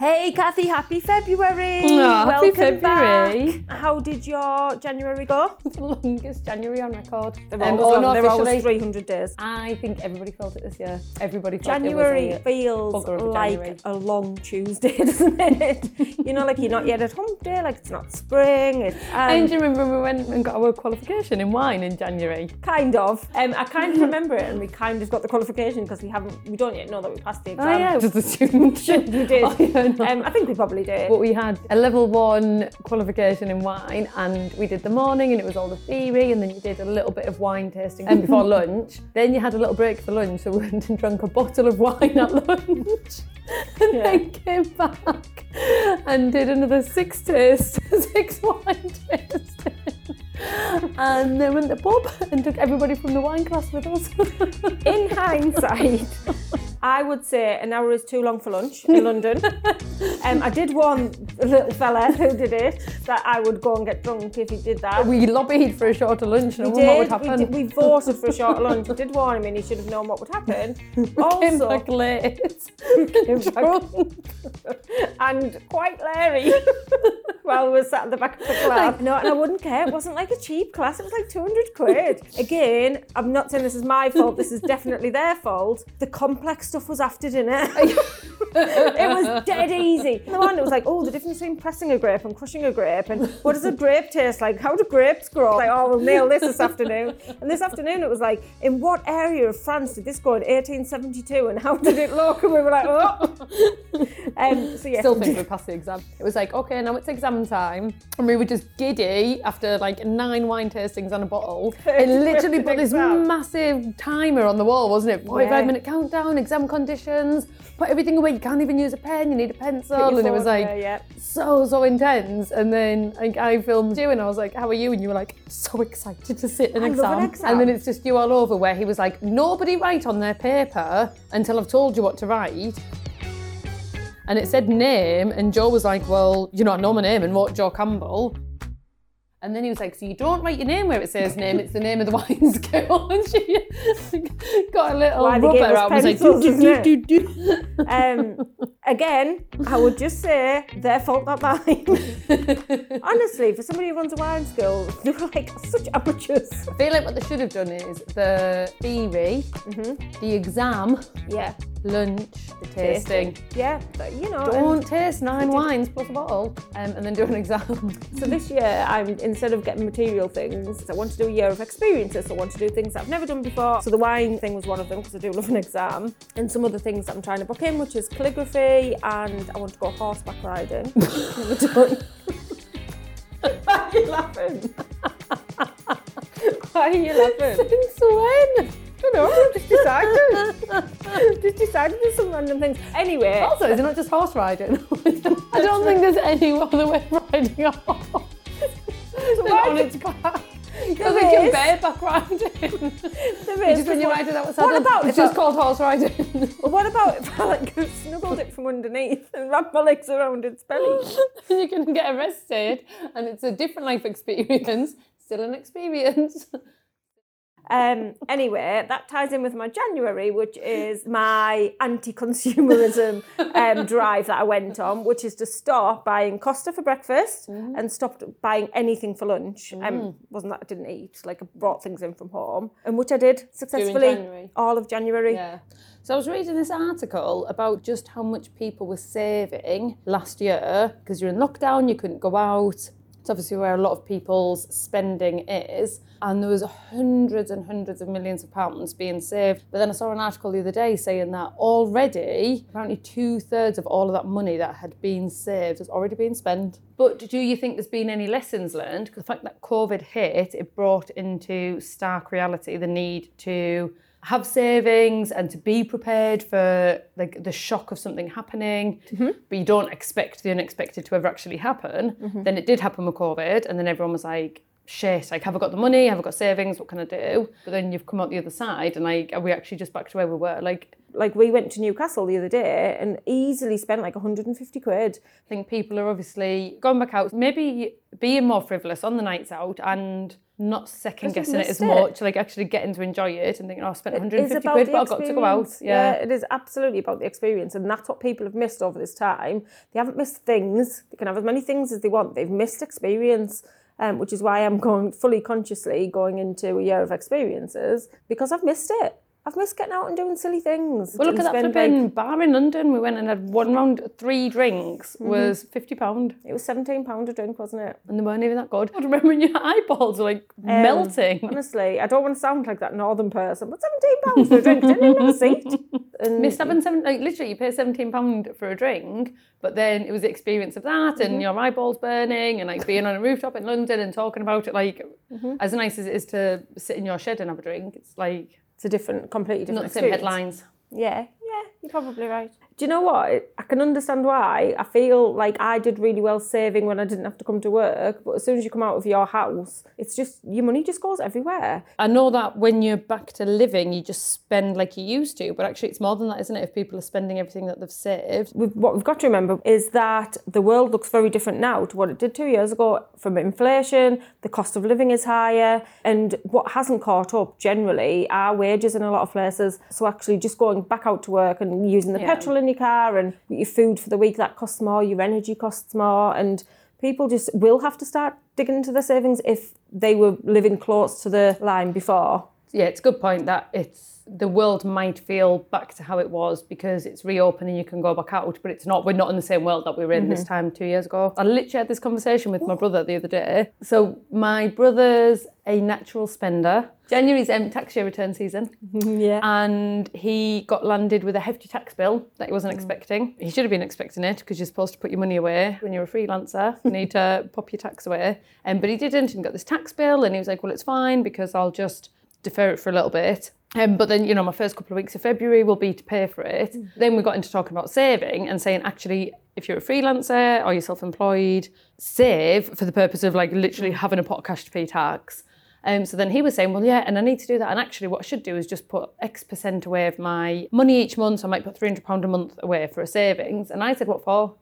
Hey, Kathy, happy February. Happy Welcome February. back. How did your January go? the longest January on record. They're Um, always, oh, long. no, They're always 300 days. I think everybody felt it this year. Everybody felt January it was feels a like January. a long Tuesday, doesn't it? you know, like you're not yet at hump day, like it's not spring. It's a... And um, do you remember when we went and got our qualification in wine in January? kind of. Um, I kind of remember it, and we kind of got the qualification because we haven't, we don't yet know that we passed the exam. Oh yeah, just assumed. we did. Oh, yeah. Um, I think we probably did. But we had a level one qualification in wine, and we did the morning, and it was all the theory, and then you did a little bit of wine tasting and before lunch. Then you had a little break for lunch, so we went and drank a bottle of wine at lunch, and then came back and did another six taste, six wine tasting. And then went to the pub and took everybody from the wine class with us. In hindsight, I would say an hour is too long for lunch in London. Um, I did warn the little fella who did it that I would go and get drunk if he did that. we lobbied for a shorter lunch, and We what would did, we, happen? did, we voted for a short lunch. I did warn him and he should have known what would happen. Came Also, back late. came back Drunk. and quite Larry while we were sat at the back of the class. No, and I wouldn't care. It wasn't like a cheap class. It was like 200 quid. Again, I'm not saying this is my fault. This is definitely their fault. The complex stuff was after dinner. it was dead easy. The one that was like, oh, the difference between pressing a grape and crushing a grape, and what does a grape taste like? How do grapes grow? Like, oh, we'll nail this this afternoon. And this afternoon it was like, in what area of France did this grow in 1872, and how did it look? And we were like, oh. Um, so yeah, Still think we passed the exam. It was like, okay, now it's exam time. And we were just giddy after like nine wine tastings and a bottle. It literally put this massive timer on the wall, wasn't it? 45 Yeah. minute countdown, exam conditions, put everything away. You can't even use a pen, you need a pencil. And it was like, there, yeah. so so intense and then like I filmed you and I was like how are you and you were like so excited to sit an, exam. an exam. and then it's just you all over where he was like nobody write on their paper until I've told you what to write and it said name and Joe was like well you know I know my name and wrote Joe Campbell and then he was like, so you don't write your name where it says name, it's the name of the wine school. And she got a little Why rubber out and was like, do, do, do, do, do. Um, again, I would just say their fault, not mine. Honestly, for somebody who runs a wine school, they were like such amateurs. I feel like what they should have done is the theory, the exam, Yeah, lunch, the tasting. yeah, but, you know. Don't taste nine wines plus a bottle um, and then do an exam. so this year, I'm instead of getting material things, I want to do a year of experiences. So I want to do things that I've never done before. So the wine thing was one of them because I do love an exam, and some other things that I'm trying to book in, which is calligraphy, and I want to go horseback riding. never done. Why are you laughing? Why are you laughing? Since when? Know, just decided. just decided there's some random things. Anyway, Also, is it not just horse riding? I don't think there's any other way of riding a horse. why on its back. Because we can bareback riding. there is. Just when you ride it was What saddle, about it's just called horse riding. What about if I like snuggled it from underneath and wrapped my legs around its belly? you can get arrested and it's a different life experience. Still an experience. Um, anyway, that ties in with my January, which is my anti-consumerism um, drive that I went on, which is to stop buying Costa for breakfast and stopped buying anything for lunch. Um, wasn't that I didn't eat, like I brought things in from home, and which I did successfully January. all of January. Yeah. So I was reading this article about just how much people were saving last year because you're in lockdown, you couldn't go out. It's obviously where a lot of people's spending is, and there was hundreds and hundreds of millions of pounds being saved. But then I saw an article the other day saying that already, apparently two thirds of all of that money that had been saved has already been spent. But do you think there's been any lessons learned? Because the fact that COVID hit, it brought into stark reality the need to have savings and to be prepared for like the shock of something happening mm-hmm. but you don't expect the unexpected to ever actually happen mm-hmm. then it did happen with covid and then everyone was like shit like have i got the money have i got savings what can i do but then you've come out the other side and like are we actually just back to where we were like Like we went to Newcastle the other day and easily spent like 150 quid. I think people are obviously going back out, maybe being more frivolous on the nights out and not second guessing it as missed it. much, like actually getting to enjoy it and thinking, oh, I spent It's 150 quid, but I've got to go out. experience. Yeah. it is absolutely about the experience, and that's what people have missed over this time. They haven't missed things; they can have as many things as they want. They've missed experience, um, which is why I'm going fully consciously going into a year of experiences because I've missed it. I've missed getting out and doing silly things. Well, look at that flipping like- bar in London. We went and had one round, three drinks mm-hmm. was £50. it was seventeen pound a drink, wasn't it? And they weren't even that good. I remember when your eyeballs were like Um, melting. Honestly, I don't want to sound like that northern person, but seventeen pounds for a drink didn't even have a seat. And Missed having seven, like literally, you pay seventeen pound for a drink, but then it was the experience of that, and mm-hmm. your eyeballs burning, and like being on a rooftop in London and talking about it. Like, mm-hmm. as nice as it is to sit in your shed and have a drink, it's like it's a different, completely different not the same experience. headlines. Yeah, yeah, you're probably right. Do you know what? I can understand why. I feel like I did really well saving when I didn't have to come to work, but as soon as you come out of your house, it's just your money just goes everywhere. I know that when you're back to living, you just spend like you used to, but actually, it's more than that, isn't it? If people are spending everything that they've saved, We've, what we've got to remember is that the world looks very different now to what it did two years ago. From inflation, the cost of living is higher, and what hasn't caught up generally are wages in a lot of places. So actually, just going back out to work and using the Yeah. petrol in your car and your food for the week that costs more, your energy costs more, and people just will have to start digging into their savings if they were living close to the line before. yeah, it's a good point that it's the world might feel back to how it was because it's reopening, you can go back out, but it's not. We're not in the same world that we were in this time two years ago. I literally had this conversation with my brother the other day. So my brother's a natural spender. January's um, tax year return season, Yeah. and he got landed with a hefty tax bill that he wasn't expecting. He should have been expecting it because you're supposed to put your money away when you're a freelancer. You need to pop your tax away, um, but he didn't and got this tax bill, and he was like, "Well, it's fine because I'll just." defer it for a little bit. Um, but then, you know, my first couple of weeks of February will be to pay for it. Then we got into talking about saving and saying, actually, if you're a freelancer or you're self employed, save for the purpose of like literally having a pot of cash to pay tax. Um, so then he was saying, well, yeah, and I need to do that. And actually, what I should do is just put X percent away of my money each month. So I might put £300 a month away for a savings. And I said, what for?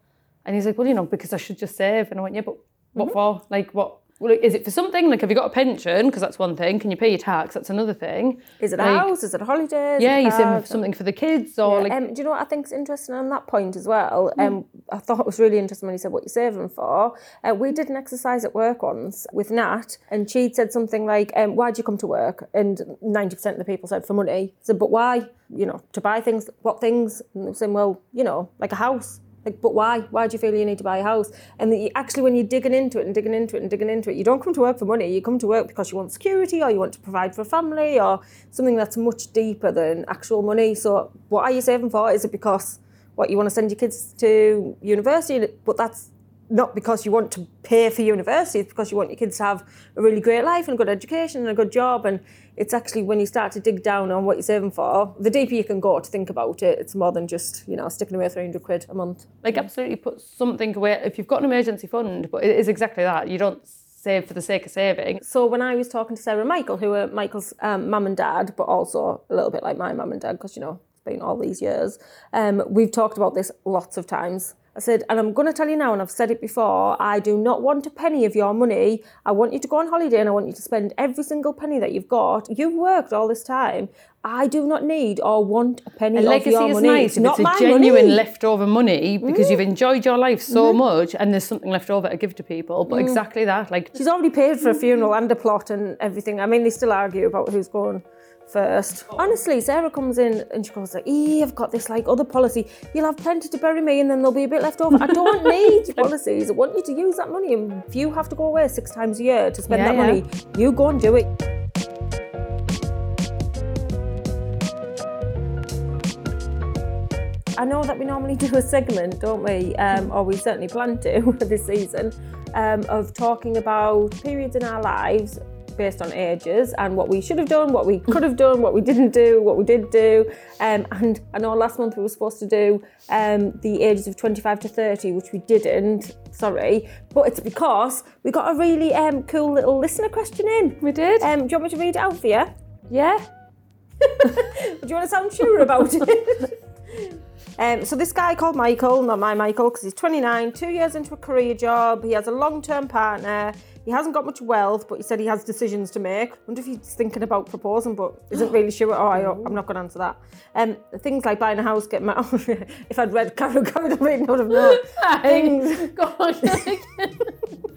And he's like, well, you know, because I should just save. And I went, yeah, but what for? Like, what? Well, is it for something? Like, have you got a pension? Because that's one thing. Can you pay your tax? That's another thing. Is it a Like, house? Is it a holiday? Is Yeah, you for something for the kids or like. um, do you know what I think is interesting on that point as well? Hmm. Um, I thought it was really interesting when you said what you're saving for. Uh, we did an exercise at work once with Nat, and she'd said something like, um, "Why'd you come to work?" And 90% of the people said for money. I said, "But why? You know, to buy things. What things?" And they were saying, "Well, you know, like a house." Like, but why? Why do you feel you need to buy a house? And that you, actually, when you're digging into it and digging into it and digging into it, you don't come to work for money. You come to work because you want security or you want to provide for a family or something that's much deeper than actual money. So, what are you saving for? Is it because what you want to send your kids to university? But that's not because you want to pay for university. It's because you want your kids to have a really great life and a good education and a good job. And it's actually when you start to dig down on what you're saving for, the deeper you can go to think about it. It's more than just you know sticking away 300 quid a month. Like absolutely put something away if you've got an emergency fund, but it is exactly that. You don't save for the sake of saving. So when I was talking to Sarah and Michael, who are Michael's um, mum and dad, but also a little bit like my mum and dad, because you know it's been all these years, um, we've talked about this lots of times. I said, and I'm going to tell you now, and I've said it before, I do not want a penny of your money. I want you to go on holiday and I want you to spend every single penny that you've got. You've worked all this time. I do not need or want a penny A of legacy your is money. nice It's not it's my a genuine money. leftover money because you've enjoyed your life so Mm-hmm. much and there's something left over to give to people. But exactly that, like She's already paid for a funeral and a plot and everything. I mean, they still argue about who's going first. Honestly, Sarah comes in and she goes like, "Eh, I've got this like other policy. You'll have plenty to bury me, and then there'll be a bit left over. I don't need policies. I want you to use that money. And if you have to go away six times a year to spend Yeah, that yeah. money, you go and do it." I know that we normally do a segment, don't we? Um, or we certainly plan to for this season, um, of talking about periods in our lives based on ages and what we should have done, what we could have done, what we didn't do, what we did do. Um, and I know last month we were supposed to do um, the ages of 25 to 30, which we didn't, sorry. But it's because we got a really um, cool little listener question in. we did. Um, do you want me to read it out for you? yeah. Do you want to sound sure about it? Um, so this guy called Michael, not my Michael, because he's 29, two years into a career job. He has a long-term partner. He hasn't got much wealth, but he said he has decisions to make. wonder if he's thinking about proposing, but isn't really sure. Oh, I, I'm not going to answer that. Um, things like buying a house, getting married. if I'd read Carol Reading, I would have known. Things.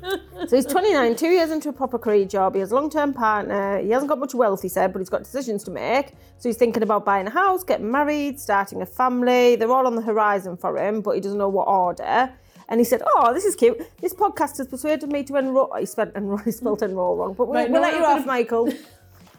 So he's 29, two years into a proper career job. He has a long term partner. He hasn't got much wealth, he said, but he's got decisions to make. So he's thinking about buying a house, getting married, starting a family. They're all on the horizon for him, but he doesn't know what order. And he said, "Oh, this is cute. This podcast has persuaded me to enroll." He spelled enroll, he spelled enroll wrong, but we'll, Right, we'll no, let you off, Michael.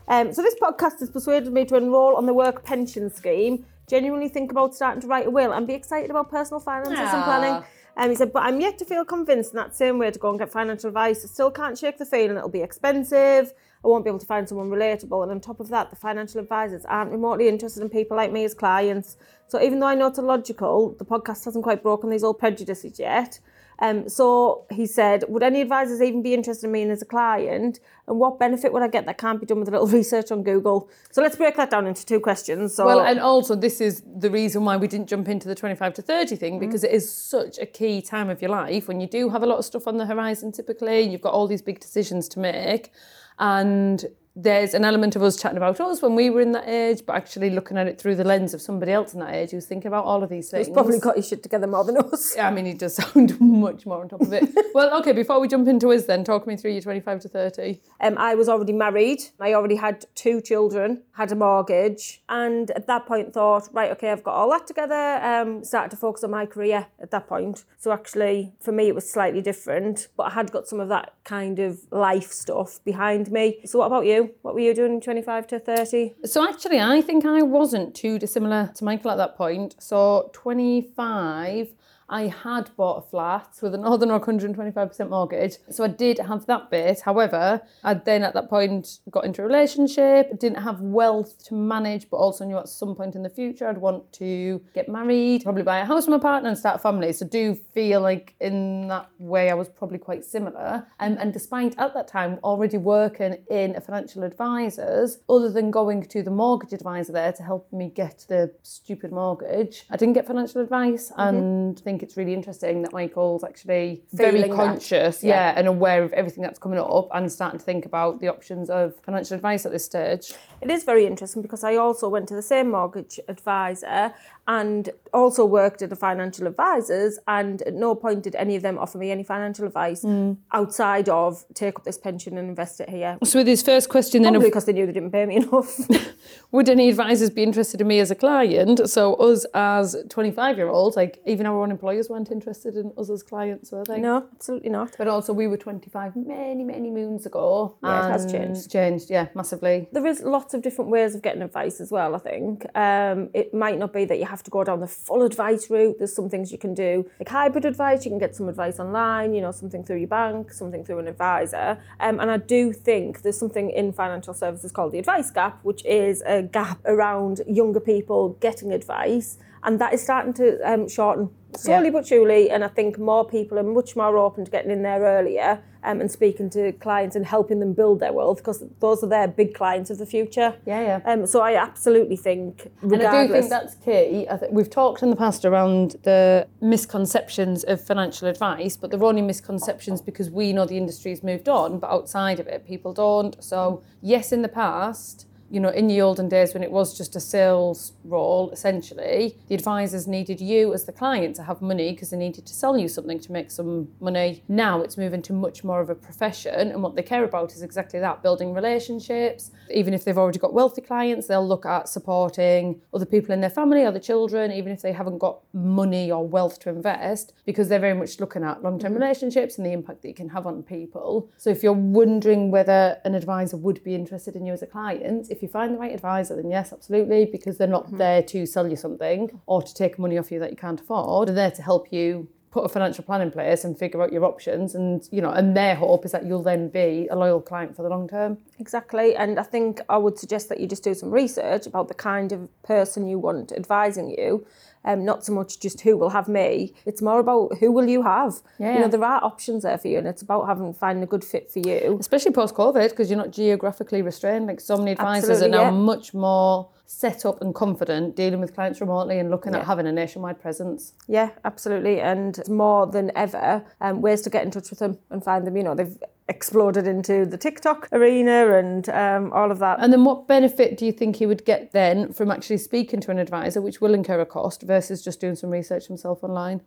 Um, so this podcast has persuaded me to enrol on the work pension scheme. Genuinely think about starting to write a will and be excited about personal finances and Aw. planning. Um, he said, but I'm yet to feel convinced in that same way to go and get financial advice. I still can't shake the feeling it'll be expensive. I won't be able to find someone relatable. And on top of that, the financial advisors aren't remotely interested in people like me as clients. So even though I know it's illogical, the podcast hasn't quite broken these old prejudices yet. Um, so he said, would any advisors even be interested in me as a client? And what benefit would I get that can't be done with a little research on Google? So let's break that down into two questions. So Well, and also this is the reason why we didn't jump into the 25 to 30 thing because it is such a key time of your life when you do have a lot of stuff on the horizon typically, and you've got all these big decisions to make and there's an element of us chatting about us when we were in that age, but actually looking at it through the lens of somebody else in that age who's thinking about all of these things. he's probably got his shit together more than us. Yeah, I mean, he does sound much more on top of it. well, okay, before we jump into us then, talk me through your 25 to 30. Um, I was already married. I already had two children, had a mortgage, and at that point thought, right, okay, I've got all that together. Um, started to focus on my career at that point. So actually, for me, it was slightly different, but I had got some of that kind of life stuff behind me. So what about you? What were you doing 25 to 30? So actually, I think I wasn't too dissimilar to Michael at that point. So 25, I had bought a flat with a Northern Rock 125% mortgage. So I did have that bit. However, I'd then at that point got into a relationship, didn't have wealth to manage, but also knew at some point in the future I'd want to get married, probably buy a house with my partner and start a family. So do feel like in that way I was probably quite similar. Um, and despite at that time already working in a financial advisor's, other than going to the mortgage advisor there to help me get the stupid mortgage, I didn't get financial advice and think it's really interesting that Michael's actually very Feeling that. conscious, Yeah. yeah, and aware of everything that's coming up and starting to think about the options of financial advice at this stage. It is very interesting because I also went to the same mortgage advisor and also worked at a financial advisors and at no point did any of them offer me any financial advice mm. outside of take up this pension and invest it here. So with his first question then, Probably of, because they knew they didn't pay me enough. would any advisors be interested in me as a client? So us as 25 year olds, like even our own employers weren't interested in us as clients, were they? no, absolutely not. But also we were 25 many, many moons ago. Yeah, it has changed. Changed, yeah, massively. There is lots of different ways of getting advice as well, I think. Um, it might not be that you have to go down the full advice route. There's some things you can do, like hybrid advice. You can get some advice online, you know, something through your bank, something through an advisor. Um, and I do think there's something in financial services called the advice gap, which is a gap around younger people getting advice. And that is starting to um, shorten slowly Yeah. but surely. And I think more people are much more open to getting in there earlier um, and speaking to clients and helping them build their wealth because those are their big clients of the future. Yeah, yeah. Um, so I absolutely think, And I do regardless, think that's key. I think we've talked in the past around the misconceptions of financial advice, but they're only misconceptions because we know the industry's moved on, but outside of it, people don't. So, yes, in the past, you know, in the olden days when it was just a sales role, essentially, the advisors needed you as the client to have money because they needed to sell you something to make some money. Now it's moving to much more of a profession, and what they care about is exactly that building relationships. Even if they've already got wealthy clients, they'll look at supporting other people in their family, other children, even if they haven't got money or wealth to invest, because they're very much looking at long term mm-hmm. relationships and the impact that you can have on people. So if you're wondering whether an advisor would be interested in you as a client, if you find the right advisor, then yes, absolutely, because they're not mm-hmm. there to sell you something or to take money off you that you can't afford. They're there to help you put a financial plan in place and figure out your options and you know and their hope is that you'll then be a loyal client for the long term Exactly. And I think I would suggest that you just do some research about the kind of person you want advising you. Um, not so much just who will have me. It's more about who will you have. Yeah. You know, there are options there for you and it's about having finding a good fit for you. especially post covid because you're not geographically restrained like so many advisors Absolutely, are now yeah. much more set up and confident dealing with clients remotely and looking Yeah. at having a nationwide presence Yeah, absolutely. And more than ever, um, ways to get in touch with them and find them. You know, they've exploded into the TikTok arena and um, all of that. And then what benefit do you think he would get then from actually speaking to an advisor, which will incur a cost, versus just doing some research himself online?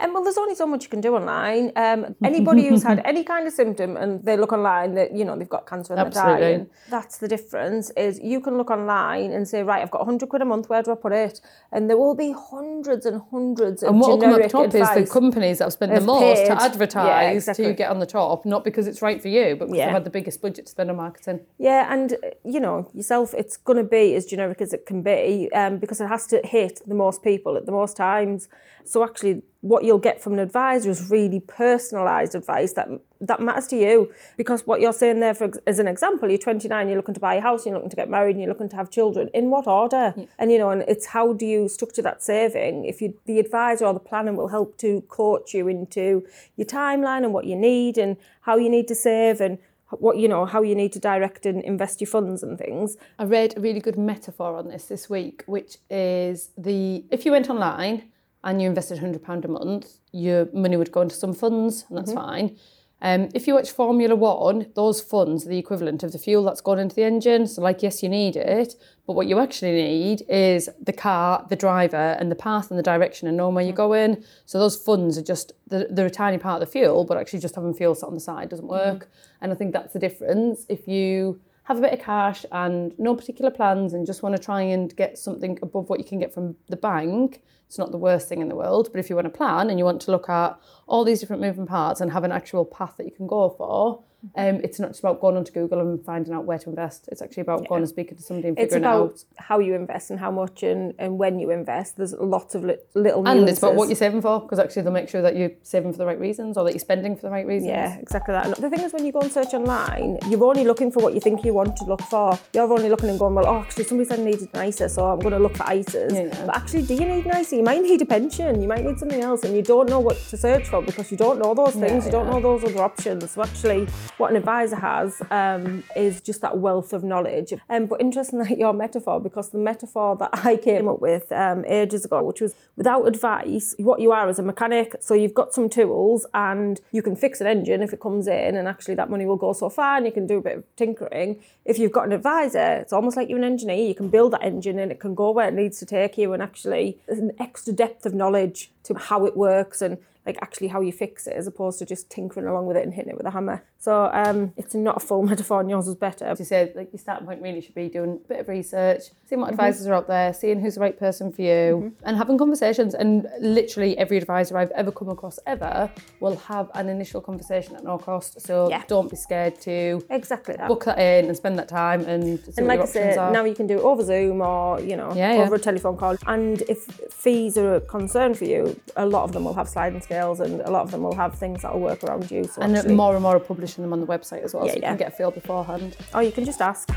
Um, well, there's only so much you can do online. Um, anybody who's had any kind of symptom and they look online that you know they've got cancer and they're Absolutely. dying, that's the difference. Is you can look online and say, right, I've got 100 quid a month. Where do I put it? And there will be hundreds and hundreds of And what will come up top is the companies that have spent the most paid. to Yeah, advertise exactly. to get on the top, not because it's right for you, but because Yeah. they've had the biggest budget to spend on marketing. Yeah, and uh, you know yourself, it's going to be as generic as it can be um, because it has to hit the most people at the most times. So actually, what you'll get from an advisor is really personalised advice that that matters to you. Because what you're saying there, for as an example, you're 29, you're looking to buy a house, you're looking to get married, and you're looking to have children. In what order? And you know, and it's how do you structure that saving? If you, the advisor or the planner will help to coach you into your timeline and what you need and how you need to save and what you know how you need to direct and invest your funds and things I read a really good metaphor on this this week, which is the if you went online and you invested £100 a month, your money would go into some funds, and that's mm-hmm. fine. Um, if you watch Formula One, those funds are the equivalent of the fuel that's gone into the engine. So, like, yes, you need it, but what you actually need is the car, the driver, and the path and the direction and knowing where you're mm-hmm. going. So, those funds are just, they're, they're a tiny part of the fuel, but actually just having fuel sat on the side doesn't mm-hmm. work. And I think that's the difference. If you have a bit of cash and no particular plans and just want to try and get something above what you can get from the bank, it's not the worst thing in the world. But if you want to plan and you want to look at all these different moving parts and have an actual path that you can go for, um, it's not just about going onto Google and finding out where to invest. It's actually about going and speaking to somebody and it's figuring it about out. how you invest and how much and, and when you invest there's lots of li- little And it's about what you're saving for, because actually they'll make sure that you're saving for the right reasons or that you're spending for the right reasons. yeah, exactly that. And the thing is, when you go and search online, you're only looking for what you think you want to look for. You're only looking and going, well, oh, actually, somebody said I needed an ISA, so I'm going to look for ISAs. Yeah, yeah. But actually, do you need an ISA? You might need a pension. You might need something else, and you don't know what to search for because you don't know those things. you don't know those other options. So actually, what an advisor has um, is just that wealth of knowledge. Um, but interesting that your metaphor, because the metaphor that I came up with um, ages ago, which was without advice, what you are as a mechanic. So you've got some tools and you can fix an engine if it comes in, and actually that money will go so far, and you can do a bit of tinkering. If you've got an advisor, it's almost like you're an engineer. You can build that engine, and it can go where it needs to take you, and actually there's an extra depth of knowledge to how it works and like actually how you fix it as opposed to just tinkering along with it and hitting it with a hammer. So um, it's not a full metaphor and yours is better. As you said, like your starting point really should be doing a bit of research, seeing Mm-hmm. what advisors are out there, seeing who's the right person for you, and having conversations. And literally every advisor I've ever come across ever will have an initial conversation at no cost. So Yeah. don't be scared to Exactly that. book that in and spend that time and see and like I said, now you can do it over Zoom or you know Yeah, yeah. over a telephone call. And if fees are a concern for you, a lot of them will have sliding scales, and a lot of them will have things that will work around you. So and actually, more and more are publishing them on the website as well, Yeah, so you yeah. can get a feel beforehand. or you can just ask.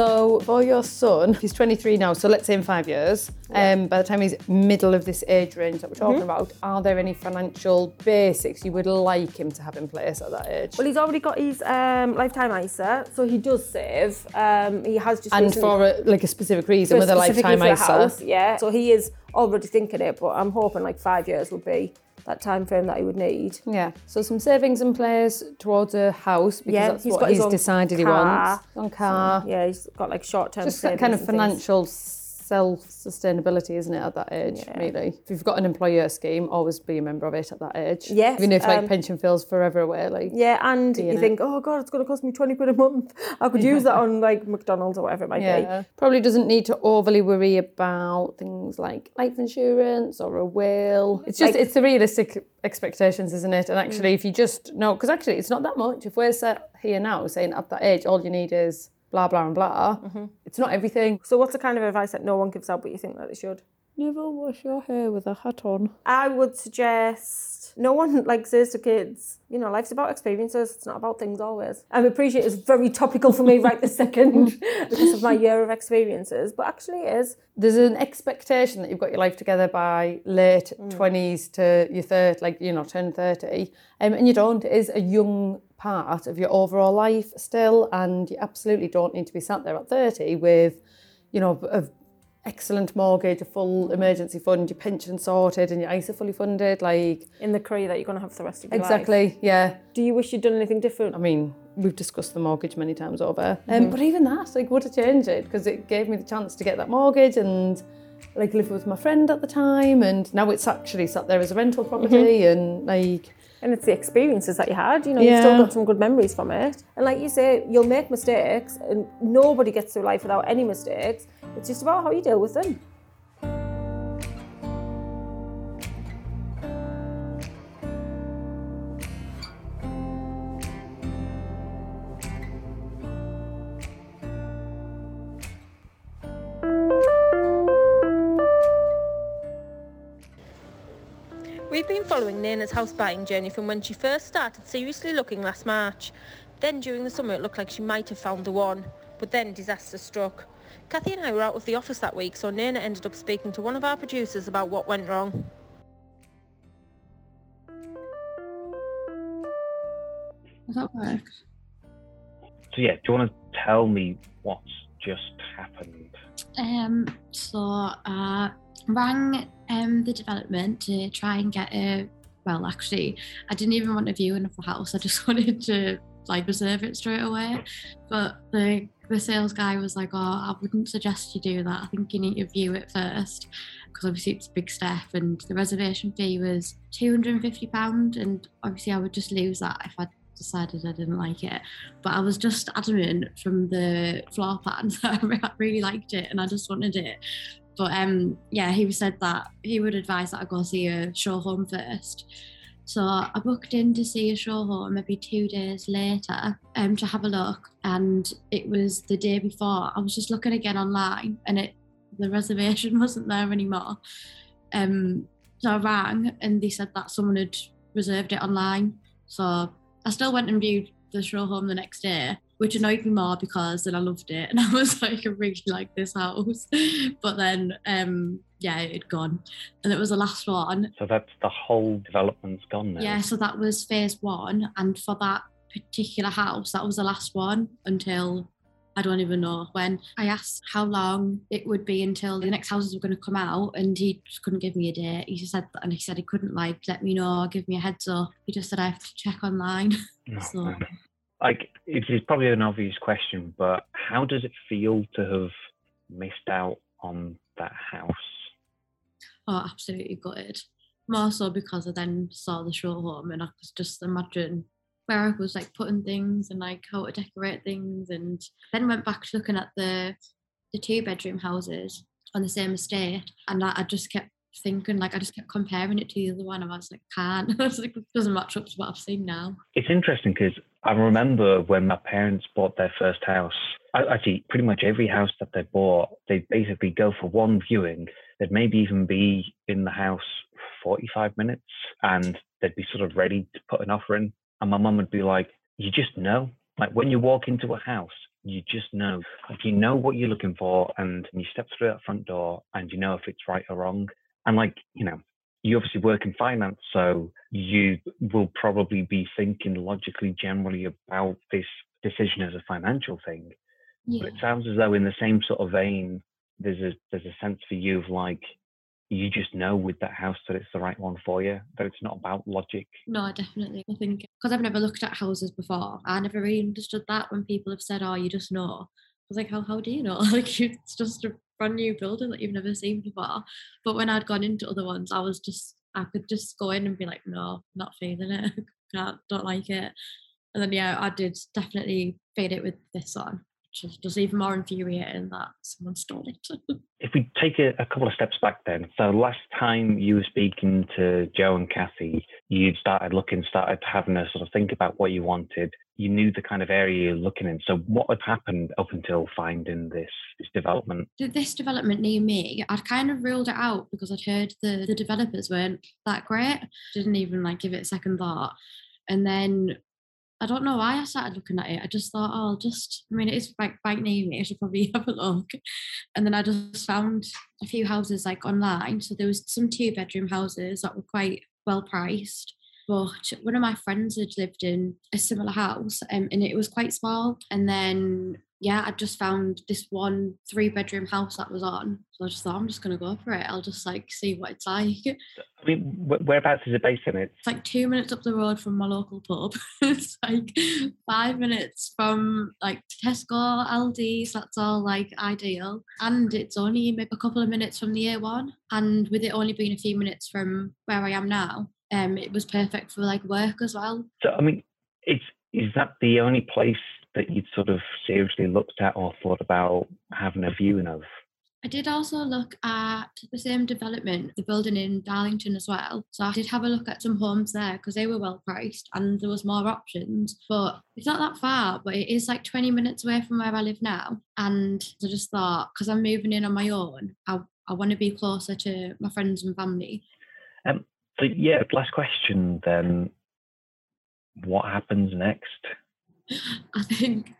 So for your son, he's 23 now, so let's say in five years, um, by the time he's middle of this age range that we're talking Mm-hmm. about, are there any financial basics you would like him to have in place at that age? Well, he's already got his um, lifetime ISA, so he does save. Um, he has just and recently- for a, like a specific reason with a lifetime ISA. house, yeah. So he is already thinking it, but I'm hoping like five years would be that time frame that he would need. Yeah, so some savings in place towards a house because Yeah, that's he's what got he's decided he wants. On car, Yeah, he's got like short term. just kind of financial self sustainability, isn't it, at that age, Yeah. really? If you've got an employer scheme, always be a member of it at that age. Yes, Even if like um, pension feels forever away, like Yeah, and you it. think, oh god, it's going to cost me twenty quid a month. I could use that on like McDonald's or whatever it might be. Probably doesn't need to overly worry about things like life insurance or a will. It's just, Like- it's the realistic expectations, isn't it? And actually, if you just know, because actually, it's not that much. If we're set here now saying at that age, all you need is blah, blah, and blah, mm-hmm. it's not everything. So, what's the kind of advice that no one gives out, but you think that they should? Never wash your hair with a hat on. I would suggest but no one like says to kids, you know, life's about experiences. It's not about things always. I appreciate it's very topical for me right this second because of my year of experiences, but actually it is. There's an expectation that you've got your life together by late Mm. twenties to your third, like you know, turn thirty, um, and you don't. It is a young part of your overall life still, and you absolutely don't need to be sat there at thirty with, you know, a excellent mortgage, a full emergency fund, your pension sorted, and your ISA fully funded. Like In the career that you're going to have for the rest of your life. exactly, yeah. Do you wish you'd done anything different? I mean, we've discussed the mortgage many times over, um, Mm-hmm. but even that, like, would have changed it because it gave me the chance to get that mortgage and like live with my friend at the time, and now it's actually sat there as a rental property, Mm-hmm. and like, And it's the experiences that you had. You know, you've still got some good memories from it. And like you say, you'll make mistakes, and nobody gets through life without any mistakes. It's just about how you deal with them. We've been following Nana's house buying journey from when she first started seriously looking last March. Then during the summer it looked like she might have found the one, but then disaster struck. Kathy and I were out of the office that week, so Nana ended up speaking to one of our producers about what went wrong. Does that work? So yeah, do you want to tell me what's just happened? Um, so I rang um the development to try and get a well actually I didn't even want a viewing of the house. I just wanted to like reserve it straight away. But the the sales guy was like, Oh, I wouldn't suggest you do that. I think you need to view it first. Because obviously it's a big step and the reservation fee was two hundred and fifty pound and obviously I would just lose that if I decided I didn't like it. But I was just adamant from the floor plan that I really liked it and I just wanted it. But um, yeah, he said that he would advise that I go see a show home first. So I booked in to see a show home maybe two days later um, to have a look, and it was the day before. I was just looking again online, and it the reservation wasn't there anymore. Um, so I rang, and they said that someone had reserved it online. So I still went and viewed the show home the next day, which annoyed me more because then I loved it and I was like, I really like this house. But then, um, yeah, it had gone, and it was the last one. So that's the whole development's gone now. Yeah, so that was phase one, and for that particular house, that was the last one until I don't even know when. I asked how long it would be until the next houses were going to come out, and he just couldn't give me a date. He just said, and he said he couldn't like let me know, or give me a heads up. He just said I have to check online. No, So-. Like it is probably an obvious question, but how does it feel to have missed out on that house? Oh, absolutely gutted. More so because I then saw the show home and I could just imagine where I was like putting things and like how to decorate things and then went back to looking at the the two bedroom houses on the same estate and I, I just kept thinking like I just kept comparing it to the other one and I was like can't was like it doesn't match up to what I've seen now. It's interesting because I remember when my parents bought their first house. Actually, pretty much every house that they bought, they basically go for one viewing. They'd maybe even be in the house 45 minutes and they'd be sort of ready to put an offer in. And my mum would be like, You just know. Like when you walk into a house, you just know. Like you know what you're looking for and you step through that front door and you know if it's right or wrong. And like, you know, you obviously work in finance, so you will probably be thinking logically generally about this decision as a financial thing. Yeah. But it sounds as though in the same sort of vein, there's a there's a sense for you of like you just know with that house that it's the right one for you, that it's not about logic. No, definitely. I think because I've never looked at houses before, I never really understood that when people have said, "Oh, you just know." I was like, "How how do you know? Like it's just a brand new building that you've never seen before." But when I'd gone into other ones, I was just I could just go in and be like, "No, not feeling it. Can't, don't like it." And then yeah, I did definitely fade it with this one. Just, just even more infuriating that someone stole it. if we take a, a, couple of steps back then, so last time you were speaking to Joe and Kathy, you'd started looking, started having a sort of think about what you wanted. You knew the kind of area you're looking in. So what had happened up until finding this this development? This development near me, I'd kind of ruled it out because I'd heard the, the developers weren't that great. Didn't even like give it a second thought. And then I don't know why I started looking at it. I just thought, oh, I'll just, I mean, it is like bike near me. I should probably have a look. And then I just found a few houses like online. So there was some two bedroom houses that were quite well priced. But one of my friends had lived in a similar house um, and it was quite small. And then yeah, I just found this one three bedroom house that was on. So I just thought I'm just gonna go for it. I'll just like see what it's like. I mean, whereabouts is it based in? It's like two minutes up the road from my local pub. it's like five minutes from like Tesco, Aldi's. That's all like ideal, and it's only maybe a couple of minutes from the A1. And with it only being a few minutes from where I am now, um, it was perfect for like work as well. So I mean, it's is that the only place that you'd sort of seriously looked at or thought about having a viewing of? I did also look at the same development, the building in Darlington as well. So I did have a look at some homes there because they were well priced and there was more options. But it's not that far, but it is like 20 minutes away from where I live now. And I just thought, because I'm moving in on my own, I, I want to be closer to my friends and family. Um, so yeah, last question then. What happens next? I think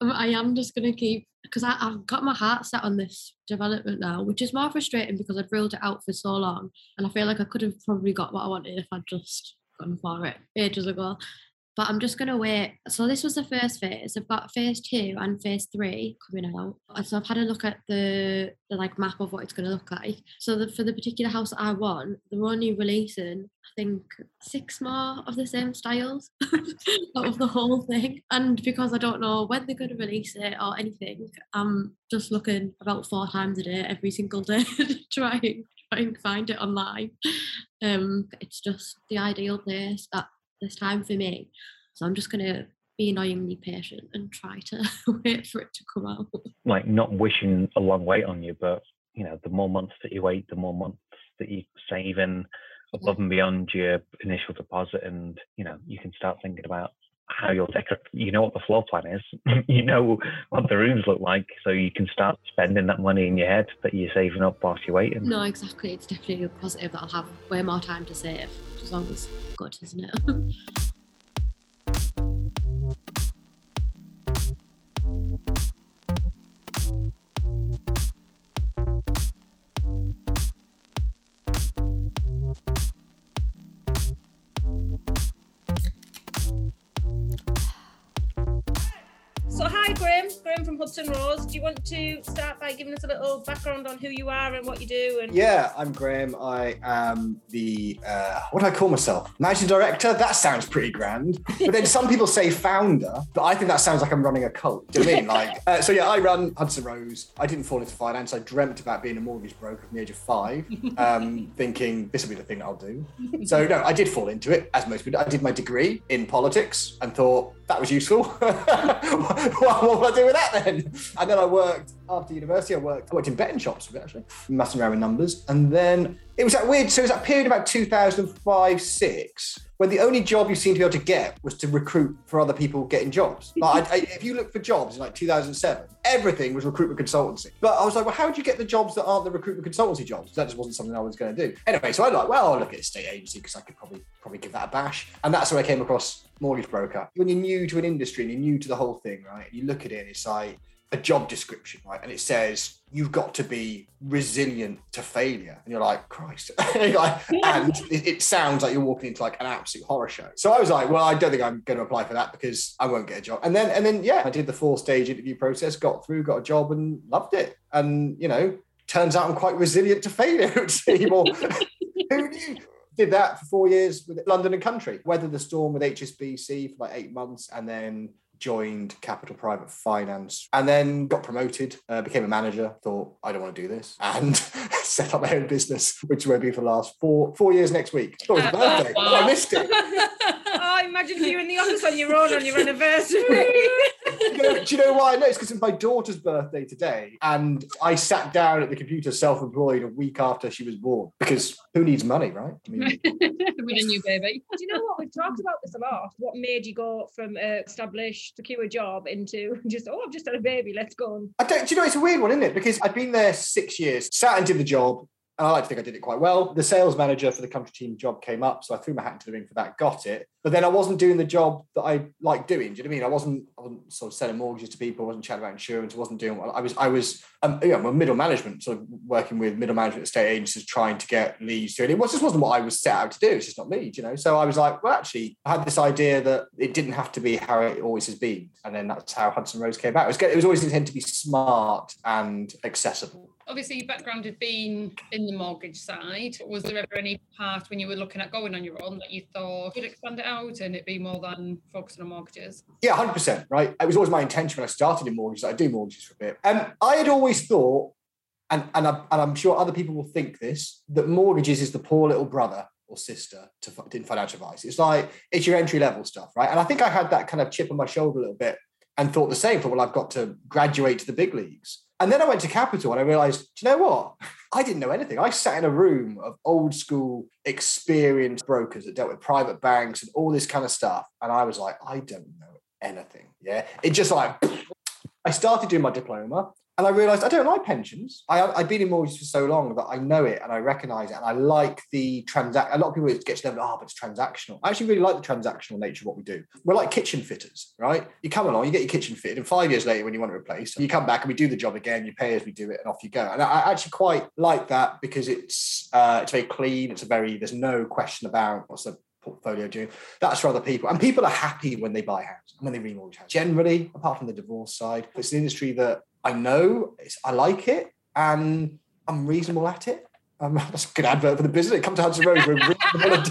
um, I am just going to keep because I've got my heart set on this development now, which is more frustrating because I've ruled it out for so long, and I feel like I could have probably got what I wanted if I'd just gone for it ages ago but I'm just going to wait. So this was the first phase. I've got phase two and phase three coming out. So I've had a look at the, the like map of what it's going to look like. So the, for the particular house I want, they're only releasing, I think, six more of the same styles of the whole thing. And because I don't know when they're going to release it or anything, I'm just looking about four times a day every single day trying to try and find it online. Um, it's just the ideal place that this time for me. So I'm just going to be annoyingly patient and try to wait for it to come out. Like not wishing a long wait on you, but you know, the more months that you wait, the more months that you save in above and beyond your initial deposit, and you know, you can start thinking about how you'll decorate. You know what the floor plan is. you know what the rooms look like, so you can start spending that money in your head that you're saving up whilst you're waiting. No, exactly. It's definitely a positive that I'll have way more time to save, as long as good, isn't it? from Hudson Rose. Do you want to start by giving us a little background on who you are and what you do? And yeah, I'm Graham. I am the uh, what do I call myself? Managing director. That sounds pretty grand. But then some people say founder, but I think that sounds like I'm running a cult. Do you know I mean? Like, uh, so yeah, I run Hudson Rose. I didn't fall into finance. I dreamt about being a mortgage broker from the age of five, um, thinking this will be the thing I'll do. So no, I did fall into it, as most people. I did my degree in politics and thought that was useful. what, what will I do with that then? And then I worked after university. I worked. I worked in betting shops actually, messing around with numbers. And then it was that weird. So it was that period about 2005, six, when the only job you seemed to be able to get was to recruit for other people getting jobs. Like, I, if you look for jobs in like 2007, everything was recruitment consultancy. But I was like, well, how do you get the jobs that aren't the recruitment consultancy jobs? That just wasn't something I was going to do. Anyway, so I like, well, I'll look at a state agency because I could probably probably give that a bash. And that's where I came across mortgage broker. When you're new to an industry and you're new to the whole thing, right? And you look at it and it's like a job description, right? And it says you've got to be resilient to failure. And you're like, Christ. and it, it, sounds like you're walking into like an absolute horror show. So I was like, well, I don't think I'm going to apply for that because I won't get a job. And then, and then, yeah, I did the four stage interview process, got through, got a job and loved it. And, you know, turns out I'm quite resilient to failure, it would seem. Or who knew? Did that for four years with London and Country. Weathered the storm with HSBC for like eight months, and then joined Capital Private Finance, and then got promoted, uh, became a manager. Thought I don't want to do this, and set up my own business, which will be for the last four four years next week. Oh, it's a birthday. Oh, wow. I missed it. I imagine if you're in the office on your own on your anniversary. You know, do you know why I know? It's because it's my daughter's birthday today, and I sat down at the computer self-employed a week after she was born because who needs money, right? I mean, with a new baby. Do you know what? We've talked about this a lot. What made you go from uh, a established, secure job into just, oh, I've just had a baby, let's go. On. I don't. Do you know it's a weird one, isn't it? Because I'd been there six years, sat and did the job. And I like to think I did it quite well. The sales manager for the country team job came up, so I threw my hat into the ring for that, got it. But then I wasn't doing the job that I like doing. Do you know what I mean? I wasn't, I wasn't sort of selling mortgages to people. I wasn't chatting about insurance. I wasn't doing. I was, I was, um, you know, middle management, sort of working with middle management estate agencies, trying to get leads to it. It was, just wasn't what I was set out to do. It's just not me, you know. So I was like, well, actually, I had this idea that it didn't have to be how it always has been, and then that's how Hudson Rose came out. It was, it was always intended to be smart and accessible obviously your background had been in the mortgage side. Was there ever any part when you were looking at going on your own that you thought could expand it out and it be more than focusing on mortgages? Yeah, 100%, right? It was always my intention when I started in mortgages, I do mortgages for a bit. And um, I had always thought, and, and, I, and I'm sure other people will think this, that mortgages is the poor little brother or sister to, in financial advice. It's like, it's your entry level stuff, right? And I think I had that kind of chip on my shoulder a little bit and thought the same, thought, well, I've got to graduate to the big leagues. And then I went to Capital and I realized, do you know what? I didn't know anything. I sat in a room of old school, experienced brokers that dealt with private banks and all this kind of stuff. And I was like, I don't know anything. Yeah. It just like, I started doing my diploma and I realized I don't like pensions. I, I've been in mortgages for so long that I know it and I recognize it. And I like the transact. A lot of people get to them, oh, but it's transactional. I actually really like the transactional nature of what we do. We're like kitchen fitters, right? You come along, you get your kitchen fitted, and five years later, when you want to replace, you come back and we do the job again. You pay as we do it, and off you go. And I actually quite like that because it's uh, it's very clean. It's a very there's no question about what's the portfolio doing. That's for other people. And people are happy when they buy a house and when they remortgage house. Generally, apart from the divorce side, it's an industry that I know I like it and I'm reasonable at it. Um, that's a good advert for the business. Come to Hudson Rose. We're reasonable, at,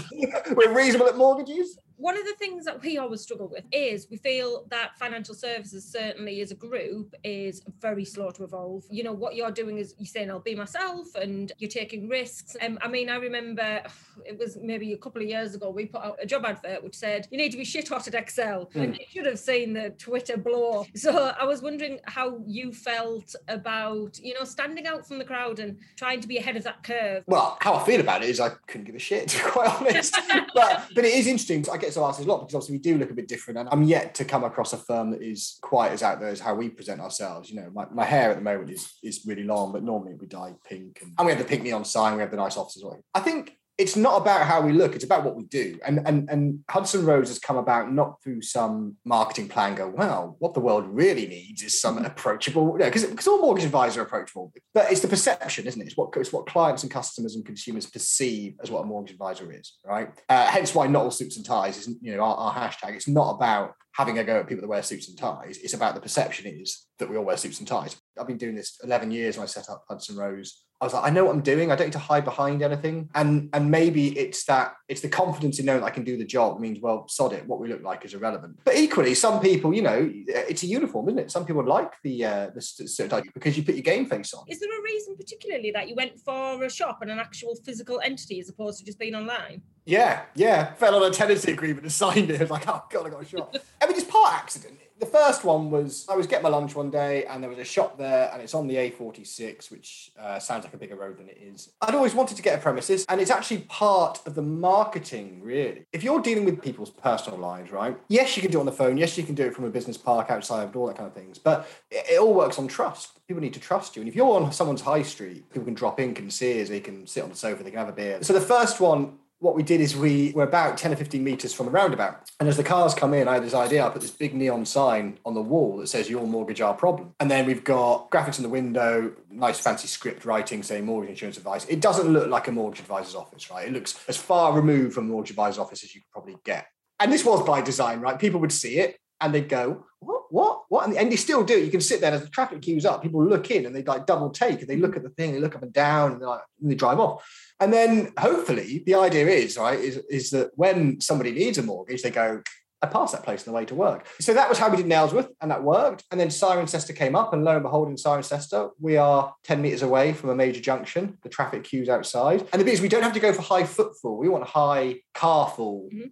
we're reasonable at mortgages one of the things that we always struggle with is we feel that financial services certainly as a group is very slow to evolve. You know what you're doing is you're saying i'll be myself and you're taking risks. Um, i mean i remember it was maybe a couple of years ago we put out a job advert which said you need to be shit hot at excel. Mm. and you should have seen the twitter blow. So i was wondering how you felt about you know standing out from the crowd and trying to be ahead of that curve. Well how i feel about it is i couldn't give a shit to be quite honest. But but it is interesting. I get so asked a lot because obviously we do look a bit different. And I'm yet to come across a firm that is quite as out there as how we present ourselves. You know, my, my hair at the moment is is really long, but normally we dye pink. And, and we have the pink neon sign, we have the nice offices. I think it's not about how we look, it's about what we do. And, and, and Hudson Rose has come about not through some marketing plan, go, well, what the world really needs is some approachable, because you know, all mortgage advisors are approachable. But it's the perception, isn't it? It's what, it's what clients and customers and consumers perceive as what a mortgage advisor is, right? Uh, hence why not all suits and ties is, you know, our, our hashtag. It's not about having a go at people that wear suits and ties. It's about the perception is that we all wear suits and ties. I've been doing this 11 years when I set up Hudson Rose I was like, I know what I'm doing. I don't need to hide behind anything. And and maybe it's that it's the confidence in knowing I can do the job means, well, sod it, what we look like is irrelevant. But equally, some people, you know, it's a uniform, isn't it? Some people like the uh the certain because you put your game face on. Is there a reason particularly that you went for a shop and an actual physical entity as opposed to just being online? Yeah, yeah. Fell on a tenancy agreement and signed it. I was like, oh god, I got a shop. I mean, it's part accident the first one was I was getting my lunch one day and there was a shop there and it's on the A46, which uh, sounds like a bigger road than it is. I'd always wanted to get a premises and it's actually part of the marketing, really. If you're dealing with people's personal lives, right? Yes, you can do it on the phone. Yes, you can do it from a business park outside, all that kind of things. But it, it all works on trust. People need to trust you. And if you're on someone's high street, people can drop in, can see us, they can sit on the sofa, they can have a beer. So the first one what we did is we were about 10 or 15 meters from the roundabout. And as the cars come in, I had this idea. I put this big neon sign on the wall that says, Your mortgage, our problem. And then we've got graphics in the window, nice fancy script writing saying mortgage insurance advice. It doesn't look like a mortgage advisor's office, right? It looks as far removed from a mortgage advisor's office as you could probably get. And this was by design, right? People would see it and they'd go, What, what, what? And, they still do. You can sit there as the traffic queues up, people look in and they like double take and they look at the thing, they look up and down and, like, and they drive off. And then hopefully the idea is, right, is, is that when somebody needs a mortgage, they go, I pass that place on the way to work. So that was how we did Nailsworth, and that worked. And then Cirencester came up, and lo and behold, in Cirencester, we are 10 metres away from a major junction. The traffic queues outside. And the bit is we don't have to go for high footfall. We want high carful. Mm-hmm.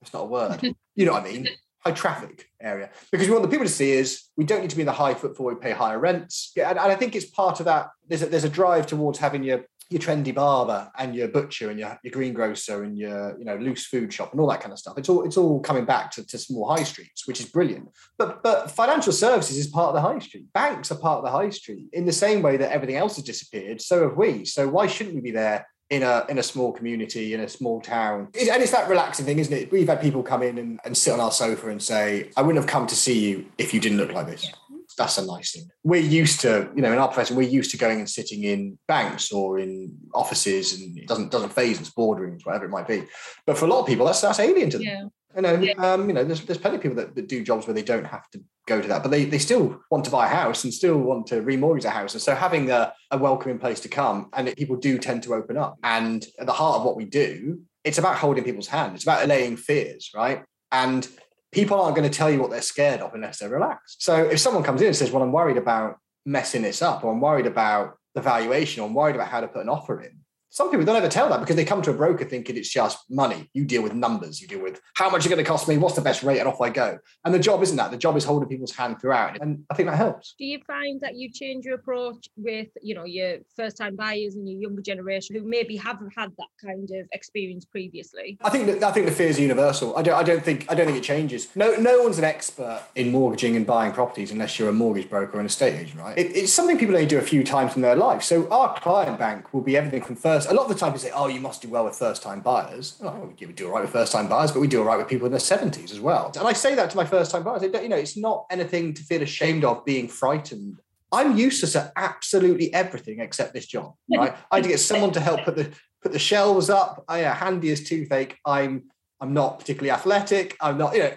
It's not a word. you know what I mean? High traffic area because we want the people to see is we don't need to be in the high footfall. We pay higher rents, and, and I think it's part of that. There's a, there's a drive towards having your your trendy barber and your butcher and your, your greengrocer and your you know loose food shop and all that kind of stuff. It's all it's all coming back to, to small high streets, which is brilliant. But but financial services is part of the high street. Banks are part of the high street in the same way that everything else has disappeared. So have we. So why shouldn't we be there in a in a small community in a small town. And it's that relaxing thing isn't it? We've had people come in and, and sit on our sofa and say i wouldn't have come to see you if you didn't look like this. That's a nice thing. We're used to you know in our profession we're used to going and sitting in banks or in offices and it doesn't doesn't faze us boardrooms whatever it might be. But for a lot of people that's that's alien to them. Yeah. You know, um, you know, there's, there's plenty of people that, that do jobs where they don't have to go to that, but they, they still want to buy a house and still want to remortgage a house. And so having a, a welcoming place to come and it, people do tend to open up. And at the heart of what we do, it's about holding people's hand. It's about allaying fears, right? And people aren't going to tell you what they're scared of unless they're relaxed. So if someone comes in and says, well, I'm worried about messing this up, or I'm worried about the valuation, or I'm worried about how to put an offer in, some people don't ever tell that because they come to a broker thinking it's just money. You deal with numbers, you deal with how much it's going to cost me, what's the best rate, and off I go. And the job isn't that. The job is holding people's hand throughout. And I think that helps. Do you find that you change your approach with, you know, your first time buyers and your younger generation who maybe haven't had that kind of experience previously? I think that I think the fear is universal. I don't I don't think I don't think it changes. No no one's an expert in mortgaging and buying properties unless you're a mortgage broker or an estate agent, right? It, it's something people only do a few times in their life. So our client bank will be everything from first. A lot of the time people say, "Oh, you must do well with first time buyers." Oh, we do all right with first time buyers, but we do all right with people in their seventies as well. And I say that to my first time buyers. Don't- You know, it's not anything to feel ashamed of being frightened. I'm useless at absolutely everything except this job. Right? I had to get someone to help put the put the shelves up. I uh, handy as toothache. I'm I'm not particularly athletic. I'm not, you know,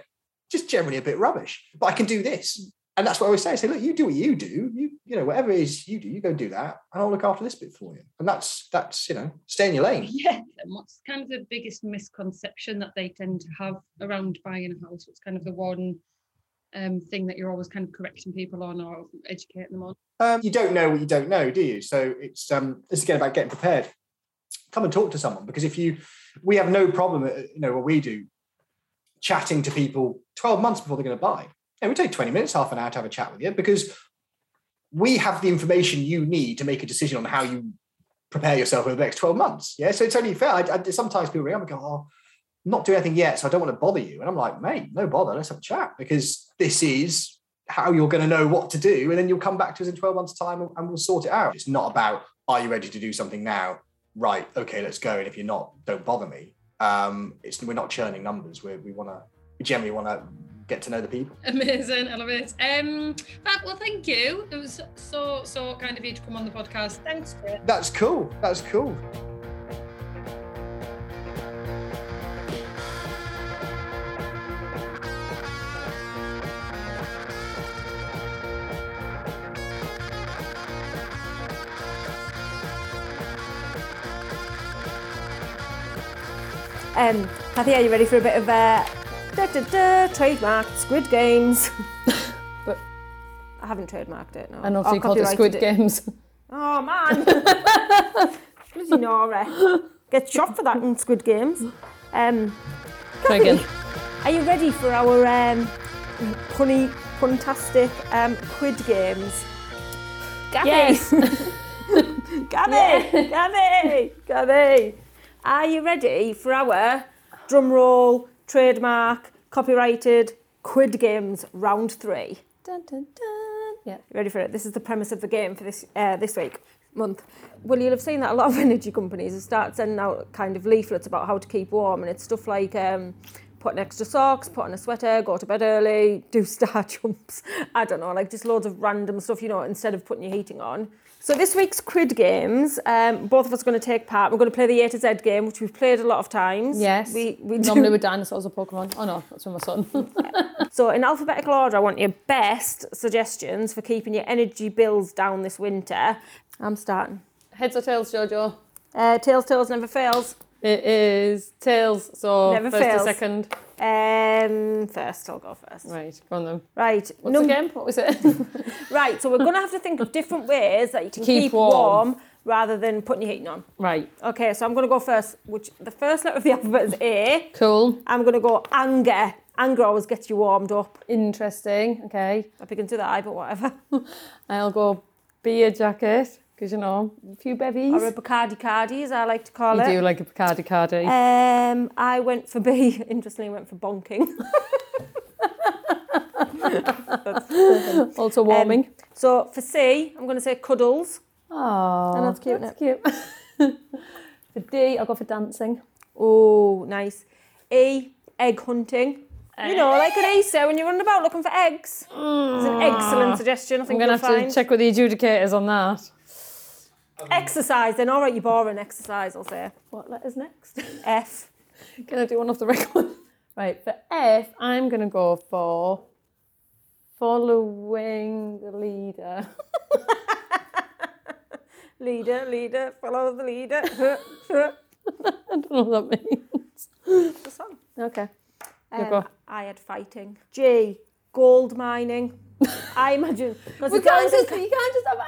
just generally a bit rubbish. But I can do this. And that's what I always say. I say, look, you do what you do. You, you know, whatever it is you do, you go do that. And I'll look after this bit for you. And that's that's, you know, stay in your lane. Yeah. And what's kind of the biggest misconception that they tend to have around buying a house? What's kind of the one um, thing that you're always kind of correcting people on or educating them on? Um, you don't know what you don't know, do you? So it's um it's again about getting prepared. Come and talk to someone because if you we have no problem, uh, you know, what we do, chatting to people 12 months before they're going to buy. And we take 20 minutes, half an hour to have a chat with you because we have the information you need to make a decision on how you prepare yourself over the next 12 months. Yeah. So it's only fair. I, I, sometimes people ring up and go, oh, I'm not doing anything yet, so I don't want to bother you. And I'm like, mate, no bother. Let's have a chat because this is how you're going to know what to do. And then you'll come back to us in 12 months' time and, and we'll sort it out. It's not about, are you ready to do something now? Right. Okay, let's go. And if you're not, don't bother me. Um, it's we're not churning numbers. we we want to, we generally want to get to know the people. Amazing, I love it. Um, Fab, well, thank you. It was so, so kind of you to come on the podcast. Thanks, Chris. That's cool. That's cool. Um, Kathy, are you ready for a bit of uh, da, da, da, trademark Squid Games? But- I haven't trademarked it. No. And also you called it Squid Games. Oh man, bloody Nora gets shot for that in Squid Games. Um, Kathy, again. are you ready for our um, punny, puntastic um, Quid Games? Gabby, Yes. Gabby, Gabby, Gabby. Are you ready for our drum roll, trademark, copyrighted Quid Games round three? Dun, dun, dun. Yeah. Ready for it? This is the premise of the game for this uh, this week month. Well, you'll have seen that a lot of energy companies have started sending out kind of leaflets about how to keep warm, and it's stuff like um, put on extra socks, put on a sweater, go to bed early, do star jumps. I don't know, like just loads of random stuff, you know, instead of putting your heating on. So this week's Quid Games, um, both of us are going to take part. We're going to play the A to Z game, which we've played a lot of times. Yes. We, we do. Normally with dinosaurs or Pokemon. Oh no, that's with my son. So, in alphabetical order, I want your best suggestions for keeping your energy bills down this winter. I'm starting. Heads or tails, Jojo? Uh, tails, tails never fails. It is tails, so Never first fails. to second. Um, first, I'll go first. Right, go on then. Right. What's num- the game? What was it? Right. So we're going to have to think of different ways that you can keep keep, warm. warm. rather than putting your heating on. right, Okay. So I'm going to go first. Which the first letter of the alphabet is A. cool. I'm going to go anger. Anger always gets you warmed up. Interesting. Okay. I begin to that, but whatever. I'll go beer jacket because you know a few bevies. Or a Bacardi Cardi, as I like to call you it. You do like a Bacardi Cardi. Um, I went for B. Interestingly, went for bonking. also warming. Um, so for C, I'm going to say cuddles. Oh, and that's cute, That's cute. for D, I'll go for dancing. Oh, nice. E, egg hunting. You know, like an Easter when you're running about looking for eggs. It's an excellent suggestion. I I'm think gonna you'll have find. to check with the adjudicators on that. Exercise, then. All right, you're boring. Exercise, I'll say. What letters next? F. Can I do one off the record? Right, for F, I'm gonna go for following the leader. Leader, leader, follow the leader. I don't know what that means. the song. Okay. Um, go. I had fighting. G, gold mining. I imagine. We it's can't in just, you can't just have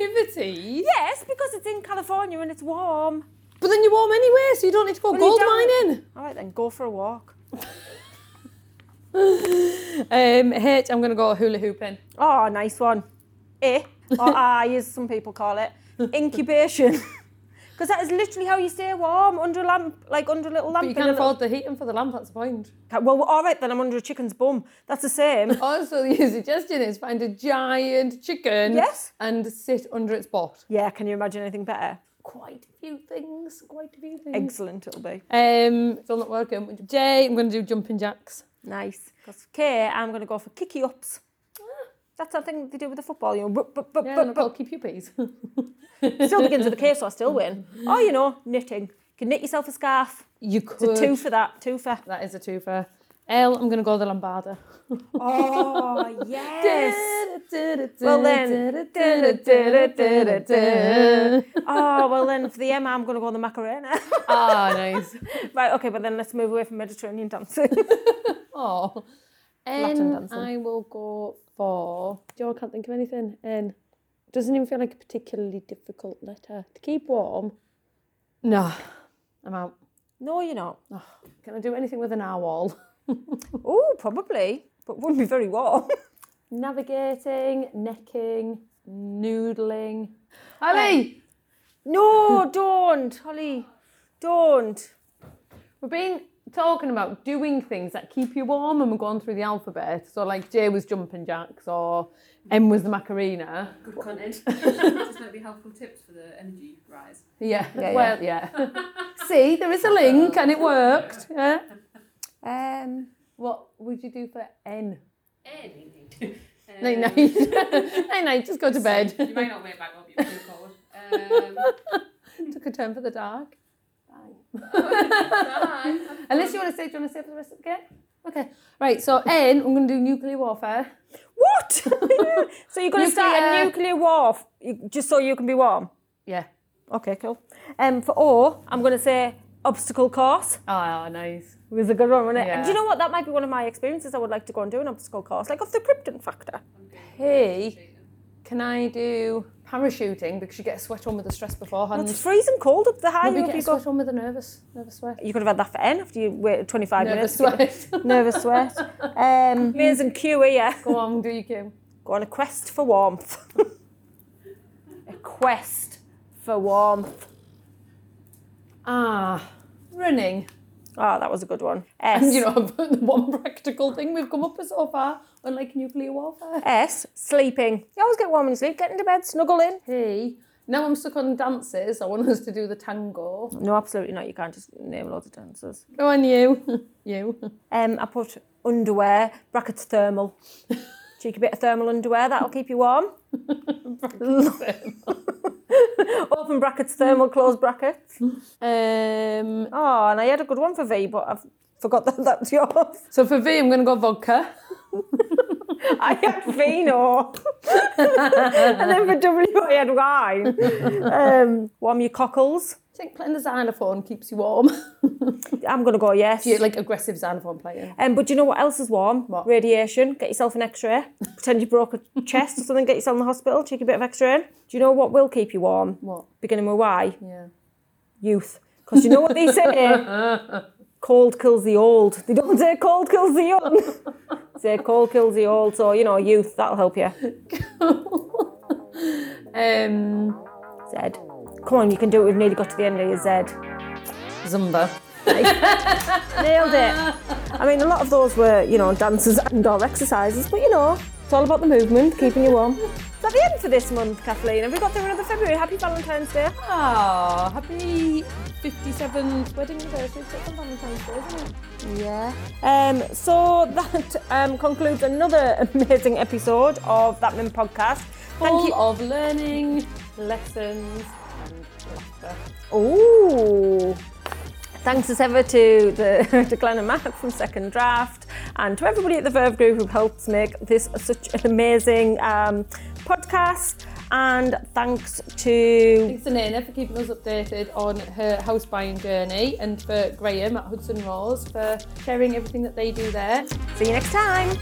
activities. Yes, because it's in California and it's warm. But then you're warm anyway, so you don't need to go Well, you gold don't. mining. All right, then go for a walk. Um, H, I'm going to go hula hooping. Oh, nice one. I, or I, as some people call it, incubation. Because that is literally how you stay warm under a lamp, like under a little lamp. But you can't little- afford the heating for the lamp, that's the point. Well, all right, then I'm under a chicken's bum. That's the same. Also, the suggestion is find a giant chicken Yes. and sit under its butt. Yeah, can you imagine anything better? Quite a few things, quite a few things. Excellent, it'll be. Um, still not working. Jay, I'm going to do jumping jacks. Nice. Okay, I'm going to go for kicky ups. That's something they do with the football, you know. But, but, but, Yeah, but, but. keep you peas. Still begins with a K, so I still win. Oh, you know, knitting. You can knit yourself a scarf. you It's could. a two for that, two for. That is a two for. L, I'm going to go the Lambada. Oh, yes. well then. Oh, well then for the M, I'm going to go on the Macarena. Ah, nice. right, okay, but then let's move away from Mediterranean dancing. Oh. Latin dancing. I will go for. Joe, I can't think of anything. N. Doesn't even feel like a particularly difficult letter. To keep warm. No, I'm out. no, you're not. Can I do anything with an owl? Oh, probably, but wouldn't be very warm. Navigating, necking, noodling. Ali, no, don't, Holly, don't. we've been talking about doing things that keep you warm and we're going through the alphabet. So, like J was jumping jacks or M was the Macarena. Good content. Just might be helpful tips for the energy rise. Yeah, Yeah, well, yeah. See, there is a link and it worked. Yeah. Um, What would you do for N? Anything. Night night. night night, just go to bed. You might not wake back up, you're too cold. Um, Took a turn for the dark. Bye. Unless you want to say, do you want to say for the rest of the game? Okay. Right, so N, I'm going to do nuclear warfare. what? so you're going to start a Nuclear- nuclear war, f- you- just so you can be warm? Yeah. Okay, cool. Um, for O, I'm going to say obstacle course. Oh, nice. It was a good one, wasn't it? And do you Yeah. know what? That might be one of my experiences. I would like to go and do an obstacle course, like off the Krypton factor. Hey, can I do parachuting because you get a sweat on with the stress beforehand? It's freezing cold up the high. Get a you go. sweat on with the nervous, nervous sweat. You could have had that for N after you waited 25 Nervous minutes. sweat. Nervous sweat. Um, amazing Q here. Go on, do your cue. Go on a quest for warmth. a quest for warmth. Ah, running. Oh, that was a good one. S. And you know, the one practical thing we've come up with so far, unlike nuclear warfare. S. Sleeping. You always get warm you sleep. Get into bed, snuggle in. Hey, now I'm stuck on dances. I want us to do the tango. No, absolutely not. You can't just name loads of dances. Go on, you. you. Um, I put underwear, brackets thermal. Cheeky bit of thermal underwear, that'll keep you warm. Open brackets, thermal, close brackets. Um, Oh, and I had a good one for V, but I've forgot that that's yours. so for V, I'm going to go vodka. I had vino. and then for W, I had wine. Um, warm your cockles. I think playing the xylophone keeps you warm. I'm going to go yes. you like aggressive xylophone playing. Um, but do you know what else is warm? What? Radiation. Get yourself an X-ray. Pretend you broke a chest or something. Get yourself in the hospital. Take a bit of X-ray. Do you know what will keep you warm? What? Beginning with Y. Yeah. Youth. Because you know what they say. cold kills the old. They don't say cold kills the young. say cold kills the old. So, you know, youth, that'll help you. Um, Zed. Come on, you can do it. We've nearly got to the end of your Z. Zumba. Nailed it. I mean, a lot of those were, you know, dances and or exercises, but you know, it's all about the movement, keeping you warm. Is that the end for this month, Kathleen? Have we got through another February? Happy Valentine's Day. Ah, happy 57th wedding anniversary. It's Valentine's Day, isn't it? Yeah. Um, so that um, concludes another amazing episode of That Min podcast. Thank Full you. of learning, lessons, Ooh. Thanks as ever to the to Glenn and Matt from Second Draft and to everybody at the Verve Group who helped make this such an amazing um, podcast. And thanks to Thanks to Nina for keeping us updated on her house buying journey and for Graham at Hudson Rose for sharing everything that they do there. see you next time.